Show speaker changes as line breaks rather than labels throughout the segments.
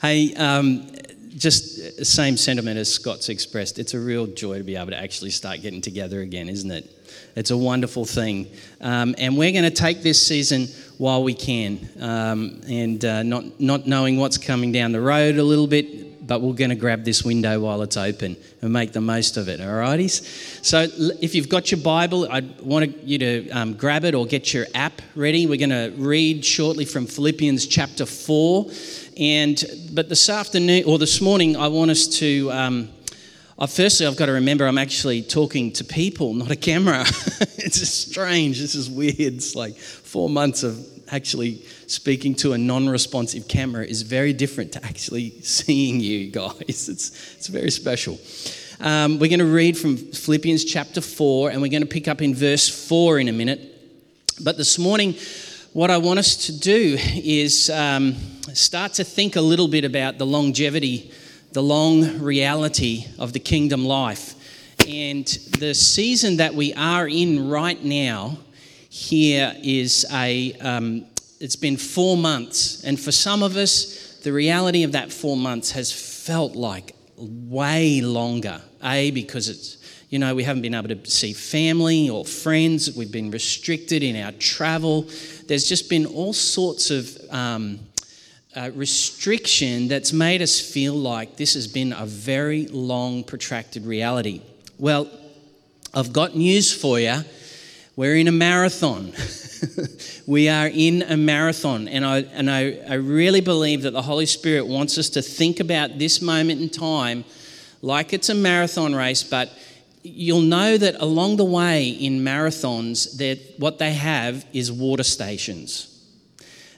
Hey, um, just the same sentiment as Scott's expressed. It's a real joy to be able to actually start getting together again, isn't it? It's a wonderful thing. Um, and we're going to take this season while we can. Um, and uh, not, not knowing what's coming down the road a little bit, but we're going to grab this window while it's open and make the most of it, all righties? So if you've got your Bible, I want you to um, grab it or get your app ready. We're going to read shortly from Philippians chapter 4. And but this afternoon or this morning, I want us to. Um, uh, firstly, I've got to remember I'm actually talking to people, not a camera. it's strange. This is weird. It's like four months of actually speaking to a non-responsive camera is very different to actually seeing you guys. It's it's very special. Um, we're going to read from Philippians chapter four, and we're going to pick up in verse four in a minute. But this morning, what I want us to do is. Um, start to think a little bit about the longevity, the long reality of the kingdom life. And the season that we are in right now here is a, um, it's been four months. And for some of us, the reality of that four months has felt like way longer. A, because it's, you know, we haven't been able to see family or friends. We've been restricted in our travel. There's just been all sorts of um, uh, restriction that's made us feel like this has been a very long, protracted reality. Well, I've got news for you. We're in a marathon. we are in a marathon, and, I, and I, I really believe that the Holy Spirit wants us to think about this moment in time like it's a marathon race, but you'll know that along the way in marathons, that what they have is water stations.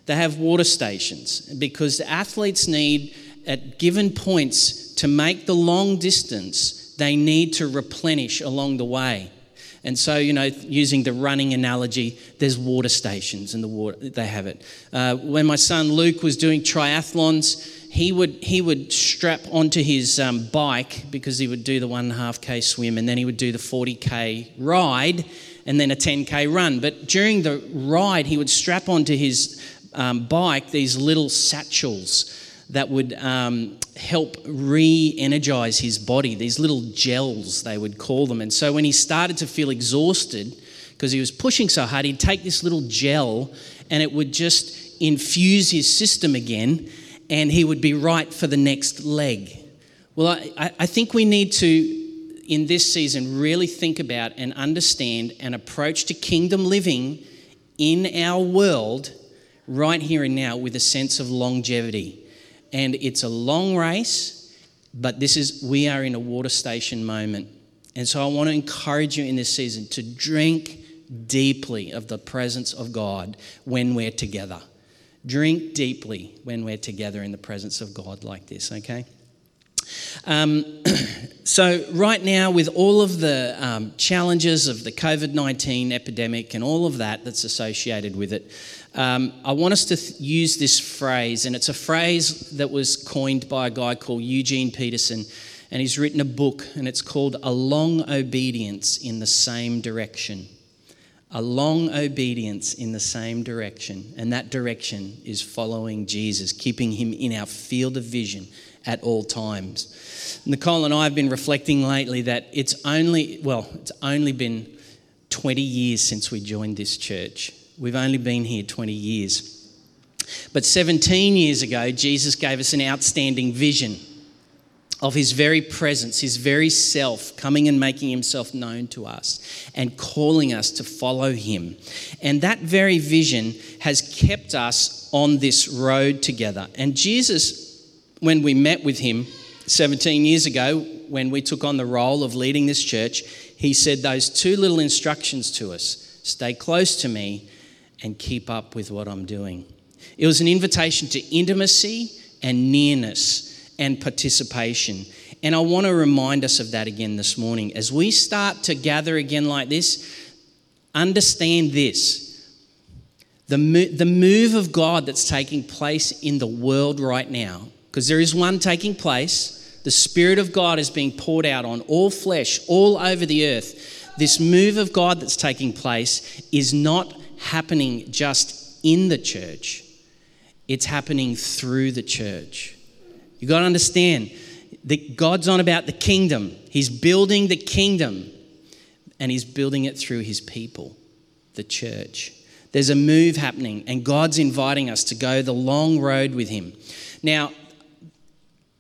They have water stations because athletes need, at given points, to make the long distance, they need to replenish along the way. And so, you know, using the running analogy, there's water stations and the water, they have it. Uh, when my son Luke was doing triathlons, he would, he would strap onto his um, bike because he would do the one half K swim and then he would do the 40K ride and then a 10K run. But during the ride, he would strap onto his um, bike these little satchels that would um, help re energize his body, these little gels, they would call them. And so when he started to feel exhausted, because he was pushing so hard, he'd take this little gel and it would just infuse his system again and he would be right for the next leg. Well, I, I think we need to, in this season, really think about and understand an approach to kingdom living in our world right here and now with a sense of longevity. And it's a long race, but this is, we are in a water station moment. And so I want to encourage you in this season to drink deeply of the presence of God when we're together. Drink deeply when we're together in the presence of God like this, okay? Um, so, right now, with all of the um, challenges of the COVID 19 epidemic and all of that that's associated with it, um, I want us to th- use this phrase, and it's a phrase that was coined by a guy called Eugene Peterson, and he's written a book, and it's called A Long Obedience in the Same Direction. A long obedience in the same direction, and that direction is following Jesus, keeping him in our field of vision at all times. Nicole and I have been reflecting lately that it's only, well, it's only been 20 years since we joined this church. We've only been here 20 years. But 17 years ago, Jesus gave us an outstanding vision of his very presence, his very self, coming and making himself known to us and calling us to follow him. And that very vision has kept us on this road together. And Jesus, when we met with him 17 years ago, when we took on the role of leading this church, he said those two little instructions to us stay close to me and keep up with what I'm doing. It was an invitation to intimacy and nearness and participation. And I want to remind us of that again this morning. As we start to gather again like this, understand this. The, the move of God that's taking place in the world right now, because there is one taking place, the Spirit of God is being poured out on all flesh, all over the earth. This move of God that's taking place is not happening just in the church, it's happening through the church. You got to understand that God's on about the kingdom. He's building the kingdom and he's building it through his people, the church. There's a move happening, and God's inviting us to go the long road with him. Now,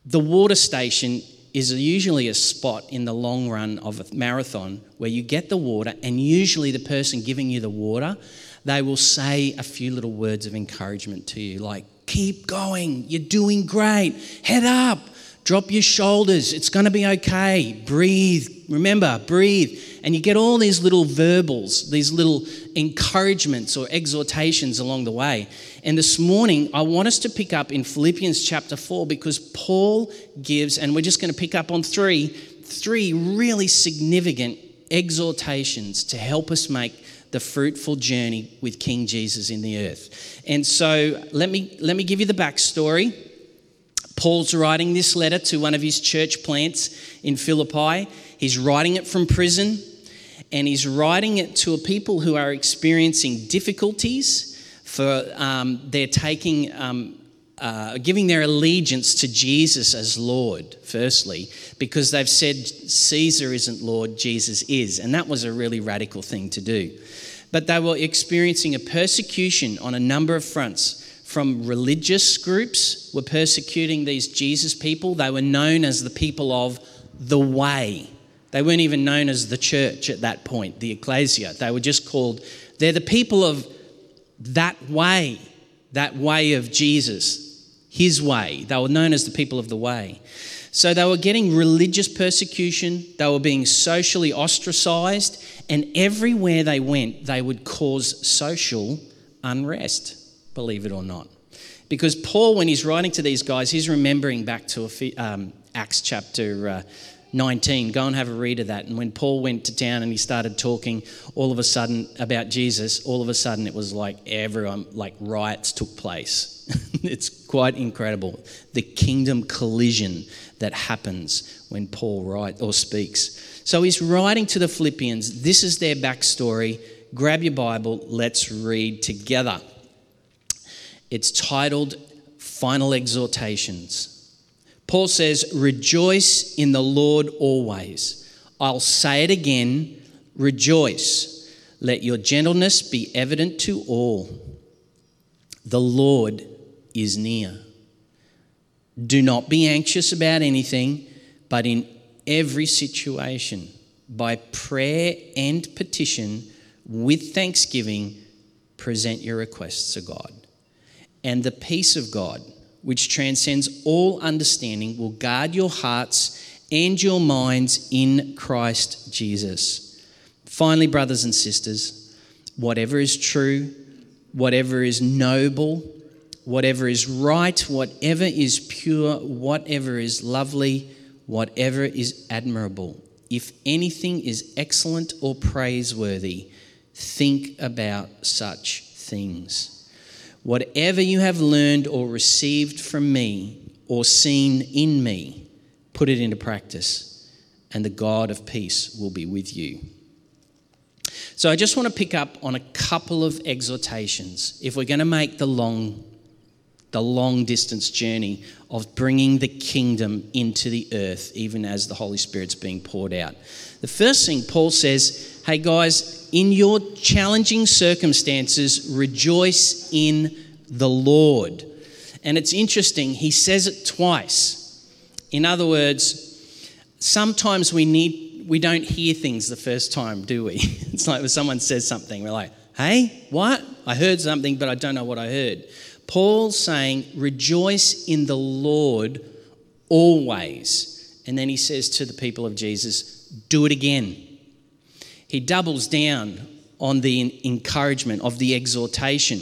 the water station is usually a spot in the long run of a marathon where you get the water, and usually the person giving you the water, they will say a few little words of encouragement to you, like, keep going, you're doing great, head up, drop your shoulders, it's going to be okay, breathe, remember, breathe. And you get all these little verbals, these little encouragements or exhortations along the way. And this morning, I want us to pick up in Philippians chapter 4 because Paul gives, and we're just going to pick up on three, three really significant exhortations to help us make the fruitful journey with King Jesus in the earth. And so let me, let me give you the backstory. Paul's writing this letter to one of his church plants in Philippi. He's writing it from prison, and he's writing it to a people who are experiencing difficulties for um, they're taking, um, uh, giving their allegiance to Jesus as Lord, firstly, because they've said Caesar isn't Lord, Jesus is. And that was a really radical thing to do. But they were experiencing a persecution on a number of fronts. From religious groups were persecuting these Jesus people. They were known as the people of the way. They weren't even known as the church at that point, the ecclesia. They were just called, they're the people of that way, that way of Jesus, his way. They were known as the people of the way. So they were getting religious persecution, they were being socially ostracized, and everywhere they went, they would cause social unrest, believe it or not. Because Paul, when he's writing to these guys, he's remembering back to um, Acts chapter uh, 19. Go and have a read of that. And when Paul went to town and he started talking all of a sudden about Jesus, all of a sudden it was like everyone, like riots took place. it's quite incredible. The kingdom collision that happens when Paul writes or speaks. So he's writing to the Philippians. This is their backstory. Grab your Bible, let's read together. It's titled Final Exhortations. Paul says, Rejoice in the Lord always. I'll say it again rejoice. Let your gentleness be evident to all. The Lord is near. Do not be anxious about anything, but in every situation, by prayer and petition, with thanksgiving, present your requests to God. And the peace of God which transcends all understanding, will guard your hearts and your minds in Christ Jesus. Finally, brothers and sisters, whatever is true, whatever is noble, whatever is right, whatever is pure, whatever is lovely, whatever is admirable, if anything is excellent or praiseworthy, think about such things. Whatever you have learned or received from me or seen in me, put it into practice, and the God of peace will be with you. So, I just want to pick up on a couple of exhortations if we're going to make the long, the long distance journey of bringing the kingdom into the earth, even as the Holy Spirit's being poured out. The first thing Paul says, hey guys, in your challenging circumstances, rejoice in the Lord. And it's interesting, he says it twice. In other words, sometimes we need we don't hear things the first time, do we? It's like when someone says something, we're like, hey, what? I heard something, but I don't know what I heard. Paul's saying, rejoice in the Lord always. And then he says to the people of Jesus, do it again. He doubles down on the encouragement, of the exhortation.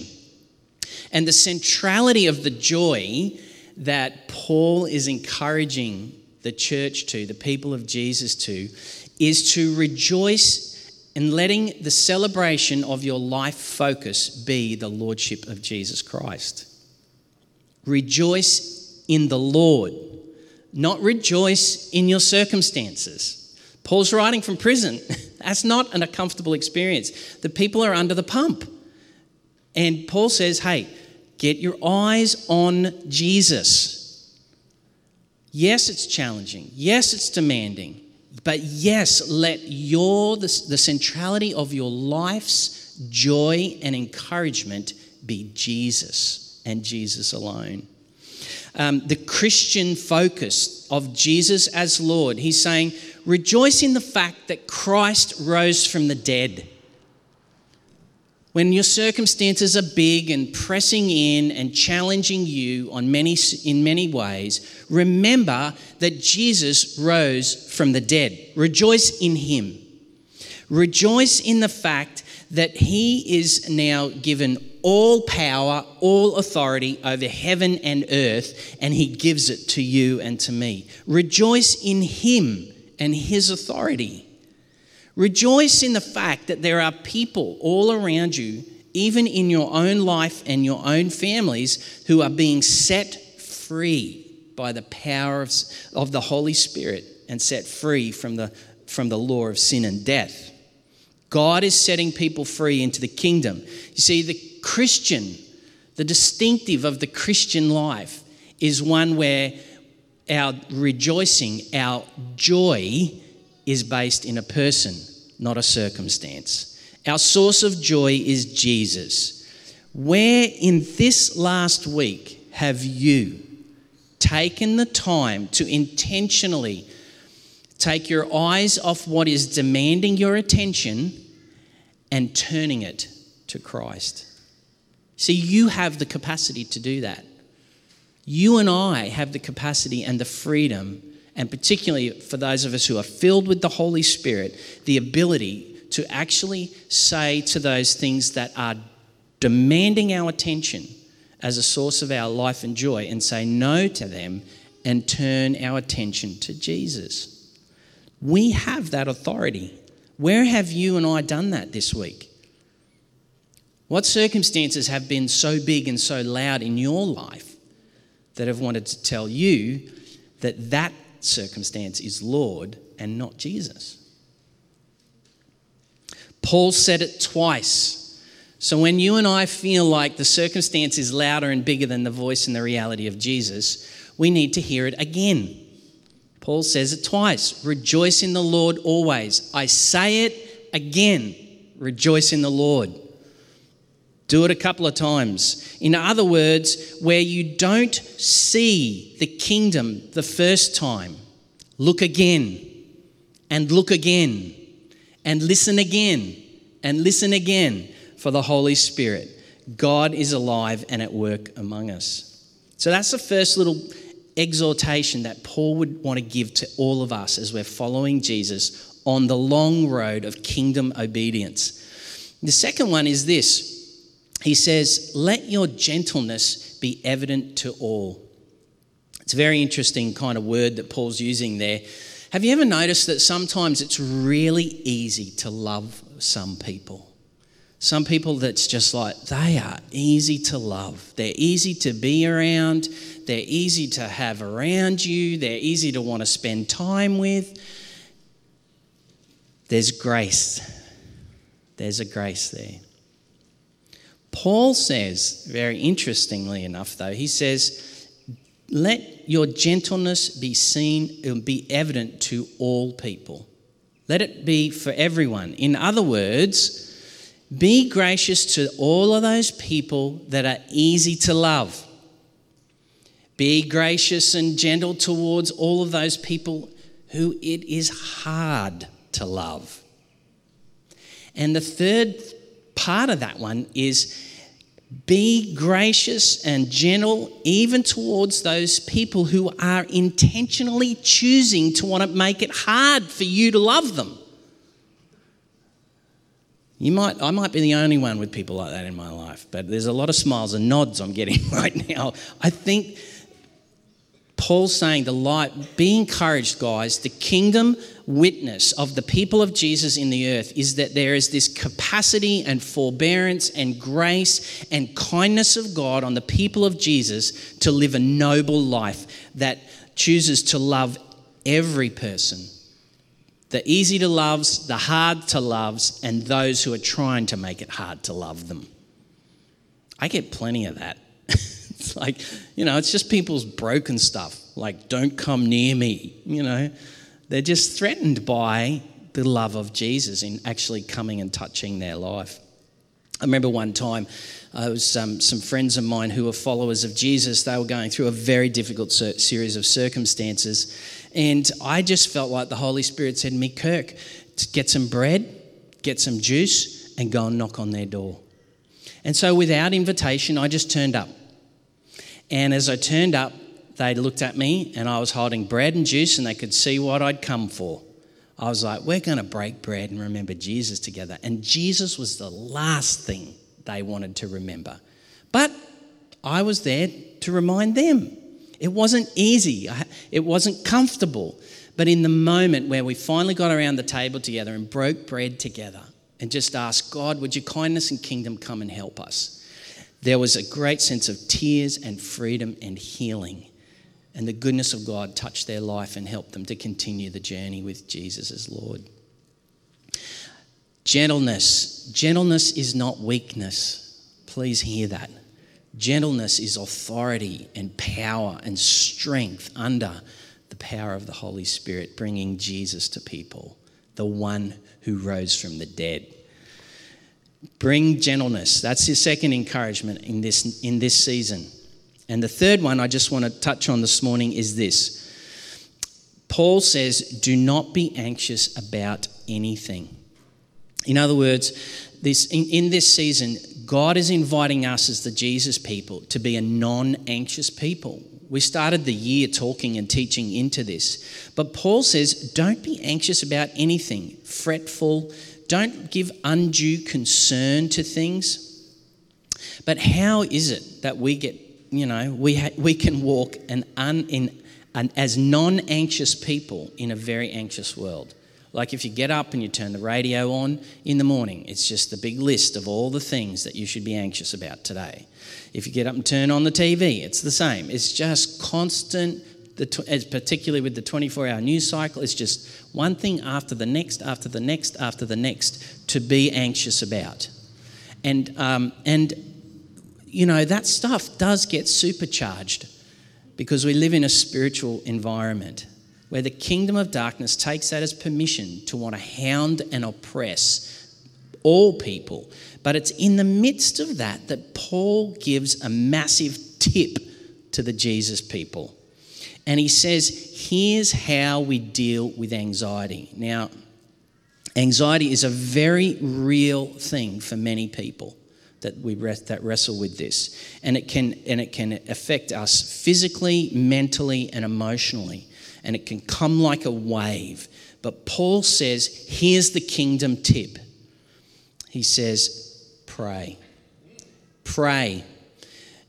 And the centrality of the joy that Paul is encouraging the church to, the people of Jesus to, is to rejoice in letting the celebration of your life focus be the Lordship of Jesus Christ. Rejoice in the Lord, not rejoice in your circumstances. Paul's writing from prison. That's not an, a comfortable experience. The people are under the pump. And Paul says, hey, get your eyes on Jesus. Yes, it's challenging. Yes, it's demanding. But yes, let your the, the centrality of your life's joy and encouragement be Jesus and Jesus alone. Um, the Christian focus of Jesus as Lord, he's saying, rejoice in the fact that Christ rose from the dead. When your circumstances are big and pressing in and challenging you on many, in many ways, remember that Jesus rose from the dead. Rejoice in him. Rejoice in the fact that he is now given all power, all authority over heaven and earth, and he gives it to you and to me. Rejoice in him and his authority. Rejoice in the fact that there are people all around you, even in your own life and your own families, who are being set free by the power of, of the Holy Spirit and set free from the, from the law of sin and death. God is setting people free into the kingdom. You see, the Christian, the distinctive of the Christian life, is one where our rejoicing, our joy, is based in a person not a circumstance. Our source of joy is Jesus. Where in this last week have you taken the time to intentionally take your eyes off what is demanding your attention and turning it to Christ? See, you have the capacity to do that. You and I have the capacity and the freedom and particularly for those of us who are filled with the Holy Spirit, the ability to actually say to those things that are demanding our attention as a source of our life and joy and say no to them and turn our attention to Jesus. We have that authority. Where have you and I done that this week? What circumstances have been so big and so loud in your life that have wanted to tell you that that circumstance is Lord and not Jesus. Paul said it twice. So when you and I feel like the circumstance is louder and bigger than the voice and the reality of Jesus, we need to hear it again. Paul says it twice Rejoice in the Lord always. I say it again. Rejoice in the Lord. Do it a couple of times. In other words, where you don't see the kingdom the first time, look again and look again and listen again and listen again for the Holy Spirit. God is alive and at work among us. So that's the first little exhortation that Paul would want to give to all of us as we're following Jesus on the long road of kingdom obedience. The second one is this he says, Let your gentleness be evident to all. It's a very interesting kind of word that Paul's using there. Have you ever noticed that sometimes it's really easy to love some people? Some people that's just like, they are easy to love. They're easy to be around. They're easy to have around you. They're easy to want to spend time with. There's grace. There's a grace there. Paul says, very interestingly enough, though, he says, Let your gentleness be seen and be evident to all people. Let it be for everyone. In other words, be gracious to all of those people that are easy to love. Be gracious and gentle towards all of those people who it is hard to love. And the third part of that one is be gracious and gentle even towards those people who are intentionally choosing to want to make it hard for you to love them. You might, I might be the only one with people like that in my life, but there's a lot of smiles and nods I'm getting right now. I think Paul's saying the light, be encouraged, guys. The kingdom witness of the people of Jesus in the earth is that there is this capacity and forbearance and grace and kindness of God on the people of Jesus to live a noble life that chooses to love every person. The easy to loves, the hard to loves, and those who are trying to make it hard to love them. I get plenty of that. It's like, you know, it's just people's broken stuff. like, don't come near me, you know. They're just threatened by the love of Jesus in actually coming and touching their life. I remember one time, uh, it was um, some friends of mine who were followers of Jesus. They were going through a very difficult ser- series of circumstances. And I just felt like the Holy Spirit said to me, Kirk, get some bread, get some juice, and go and knock on their door. And so, without invitation, I just turned up. And as I turned up, they looked at me and I was holding bread and juice, and they could see what I'd come for. I was like, we're going to break bread and remember Jesus together. And Jesus was the last thing they wanted to remember. But I was there to remind them. It wasn't easy, it wasn't comfortable. But in the moment where we finally got around the table together and broke bread together and just asked, God, would your kindness and kingdom come and help us? There was a great sense of tears and freedom and healing. And the goodness of God touched their life and helped them to continue the journey with Jesus as Lord. Gentleness. Gentleness is not weakness. Please hear that. Gentleness is authority and power and strength under the power of the Holy Spirit, bringing Jesus to people, the one who rose from the dead. Bring gentleness. That's your second encouragement in this, in this season. And the third one I just want to touch on this morning is this Paul says, Do not be anxious about anything. In other words, this, in, in this season, God is inviting us as the Jesus people to be a non anxious people. We started the year talking and teaching into this. But Paul says, don't be anxious about anything, fretful, don't give undue concern to things. But how is it that we get you know, we, ha- we can walk an un- in, an, as non anxious people in a very anxious world. Like if you get up and you turn the radio on in the morning, it's just the big list of all the things that you should be anxious about today. If you get up and turn on the TV, it's the same. It's just constant, the particularly with the 24 hour news cycle, it's just one thing after the next, after the next, after the next to be anxious about. And, um, and you know, that stuff does get supercharged because we live in a spiritual environment where the kingdom of darkness takes that as permission to want to hound and oppress all people. But it's in the midst of that that Paul gives a massive tip to the Jesus people. And he says, here's how we deal with anxiety. Now, anxiety is a very real thing for many people that we that wrestle with this, and it can and it can affect us physically, mentally, and emotionally, and it can come like a wave. But Paul says, here's the kingdom tip. He says, pray, pray.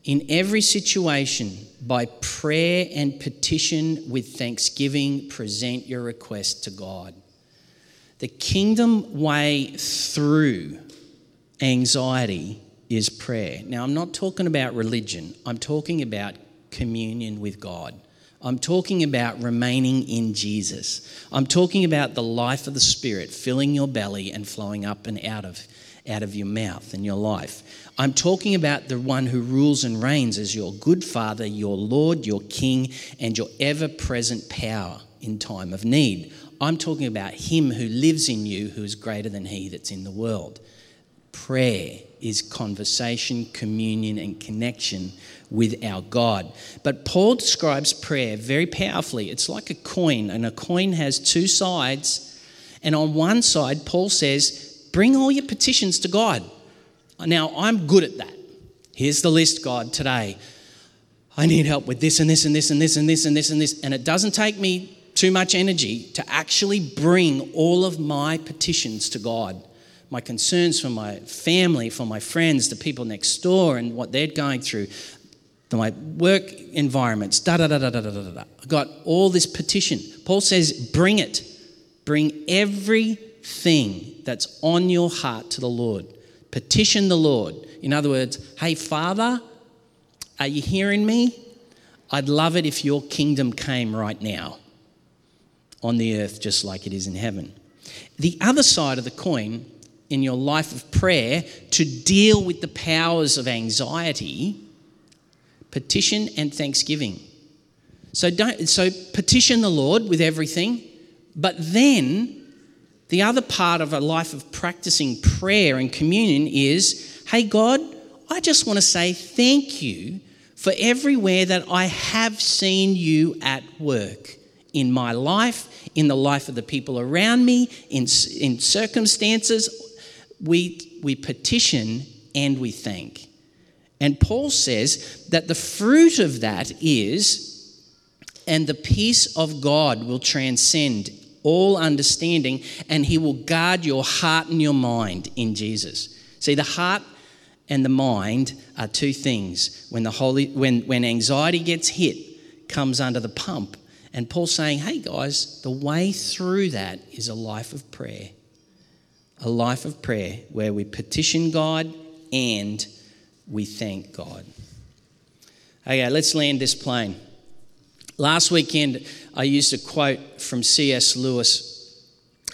In every situation, by prayer and petition with thanksgiving, present your request to God. The kingdom way through anxiety is prayer. Now, I'm not talking about religion, I'm talking about communion with God. I'm talking about remaining in Jesus. I'm talking about the life of the Spirit filling your belly and flowing up and out of, out of your mouth and your life. I'm talking about the one who rules and reigns as your good Father, your Lord, your King, and your ever present power in time of need. I'm talking about Him who lives in you, who is greater than He that's in the world. Prayer is conversation, communion, and connection with our God. But Paul describes prayer very powerfully. It's like a coin, and a coin has two sides. And on one side, Paul says, Bring all your petitions to God. Now, I'm good at that. Here's the list, God, today. I need help with this and this and this and this and this and this and this. And it doesn't take me too much energy to actually bring all of my petitions to God my concerns for my family, for my friends, the people next door, and what they're going through, my work environments, da da da da da da da da. I got all this petition. Paul says, bring it. Bring everything that's on your heart to the Lord. Petition the Lord. In other words, hey, Father, are you hearing me? I'd love it if your kingdom came right now on the earth just like it is in heaven. The other side of the coin in your life of prayer to deal with the powers of anxiety, petition and thanksgiving. So, don't, so petition the Lord with everything, but then the other part of a life of practicing prayer and communion is hey, God, I just want to say thank you for everywhere that I have seen you at work in my life, in the life of the people around me, in, in circumstances. We, we petition and we thank. And Paul says that the fruit of that is, and the peace of God will transcend all understanding, and he will guard your heart and your mind in Jesus. See, the heart and the mind are two things. When the holy when when anxiety gets hit, comes under the pump. And Paul's saying, hey guys, the way through that is a life of prayer. A life of prayer where we petition God and we thank God. Okay, let's land this plane. Last weekend, I used a quote from C.S. Lewis,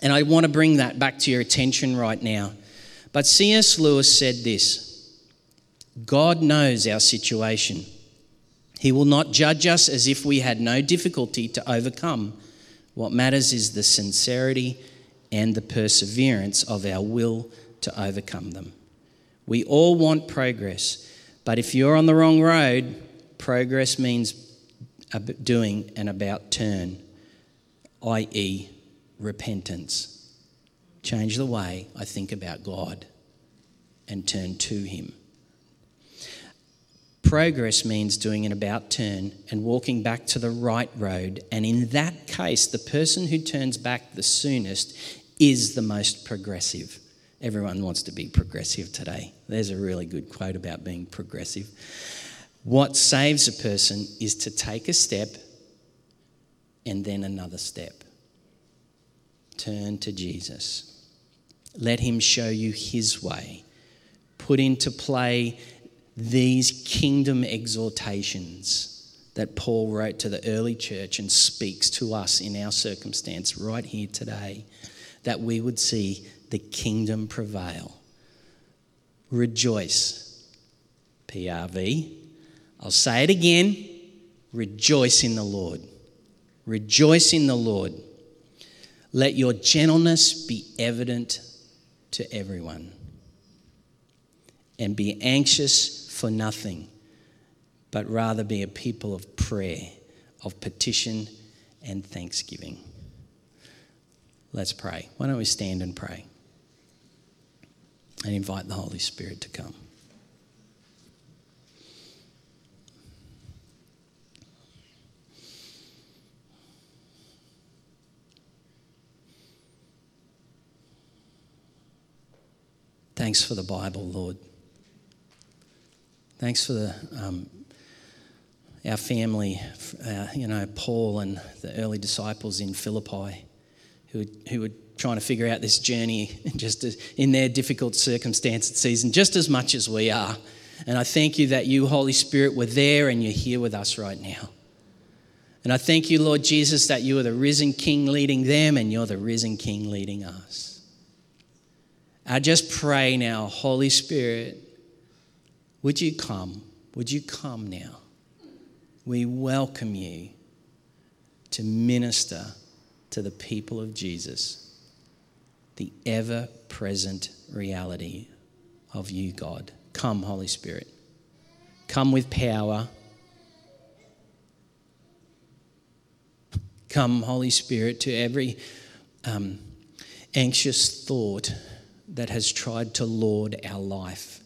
and I want to bring that back to your attention right now. But C.S. Lewis said this God knows our situation. He will not judge us as if we had no difficulty to overcome. What matters is the sincerity and the perseverance of our will to overcome them. We all want progress, but if you're on the wrong road, progress means doing an about turn, i.e., repentance. Change the way I think about God and turn to Him. Progress means doing an about turn and walking back to the right road. And in that case, the person who turns back the soonest is the most progressive. Everyone wants to be progressive today. There's a really good quote about being progressive. What saves a person is to take a step and then another step. Turn to Jesus. Let him show you his way. Put into play these kingdom exhortations that Paul wrote to the early church and speaks to us in our circumstance right here today, that we would see the kingdom prevail. Rejoice. PRV. I'll say it again. Rejoice in the Lord. Rejoice in the Lord. Let your gentleness be evident to everyone. And be anxious for nothing, but rather be a people of prayer, of petition and thanksgiving. Let's pray. Why don't we stand and pray? and invite the Holy Spirit to come. Thanks for the Bible, Lord. Thanks for the, um, our family, uh, you know, Paul and the early disciples in Philippi who, who would trying to figure out this journey just in their difficult circumstance season, just as much as we are. And I thank you that you, Holy Spirit, were there and you're here with us right now. And I thank you, Lord Jesus, that you are the risen King leading them and you're the risen King leading us. I just pray now, Holy Spirit, would you come? Would you come now? We welcome you to minister to the people of Jesus the ever present reality of you, God. Come, Holy Spirit. Come with power. Come, Holy Spirit, to every um, anxious thought that has tried to lord our life.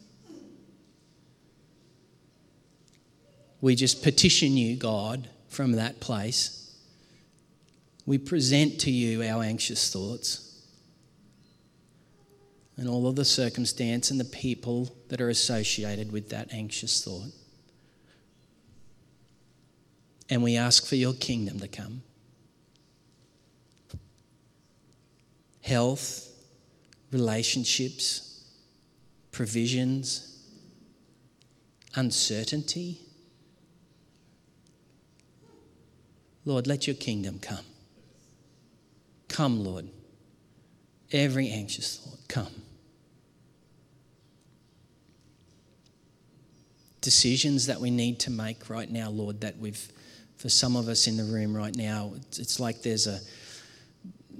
We just petition you, God, from that place. We present to you our anxious thoughts and all of the circumstance and the people that are associated with that anxious thought. And we ask for your kingdom to come. Health, relationships, provisions, uncertainty. Lord, let your kingdom come. Come, Lord. Every anxious thought, come. decisions that we need to make right now, Lord, that we've For some of us in the room right now, it's like there's a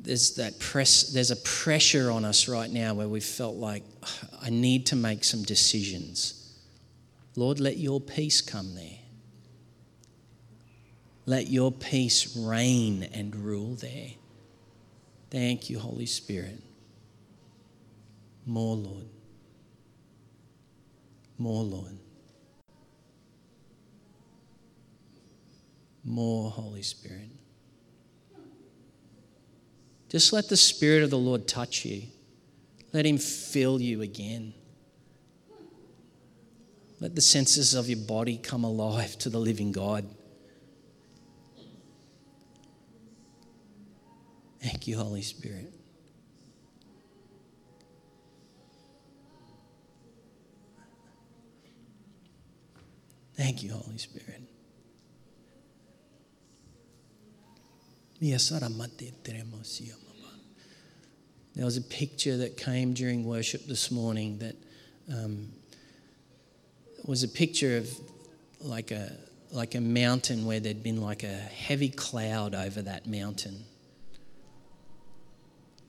there's that press there's a pressure on us right now where we felt like I need to make some decisions. Lord, let your peace come there. Let your peace reign and rule there. Thank you, Holy Spirit. More, Lord. More, Lord. More, Holy Spirit. Just let the Spirit of the Lord touch you. Let Him fill you again. Let the senses of your body come alive to the living God. Thank you, Holy Spirit. Thank you, Holy Spirit. There was a picture that came during worship this morning that um, was a picture of like a like a mountain where there'd been like a heavy cloud over that mountain.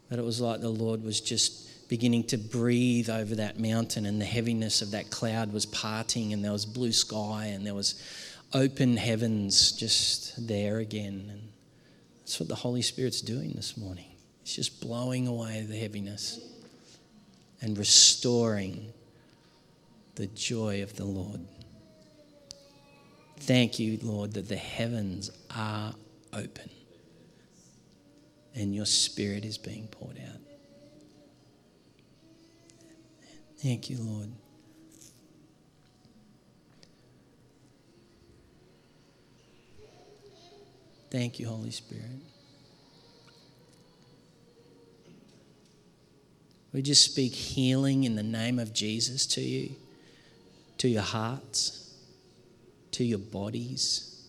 But it was like the Lord was just beginning to breathe over that mountain, and the heaviness of that cloud was parting, and there was blue sky, and there was open heavens just there again. And that's what the Holy Spirit's doing this morning. It's just blowing away the heaviness and restoring the joy of the Lord. Thank you, Lord, that the heavens are open and your spirit is being poured out. Thank you, Lord. Thank you, Holy Spirit. We just speak healing in the name of Jesus to you, to your hearts, to your bodies.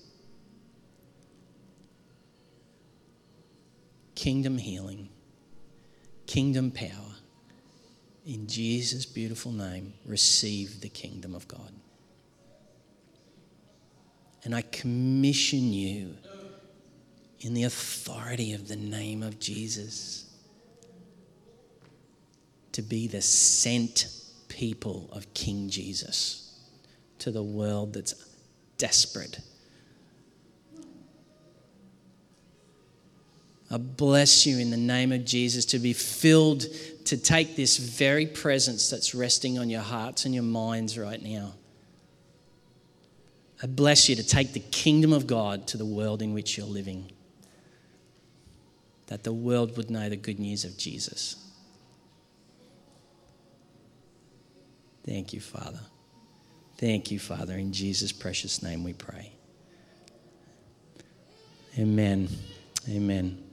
Kingdom healing, kingdom power. In Jesus' beautiful name, receive the kingdom of God. And I commission you in the authority of the name of Jesus to be the sent people of King Jesus to the world that's desperate. I bless you in the name of Jesus to be filled to take this very presence that's resting on your hearts and your minds right now. I bless you to take the kingdom of God to the world in which you're living that the world would know the good news of Jesus. Thank you, Father. Thank you, Father. In Jesus' precious name we pray. Amen. Amen.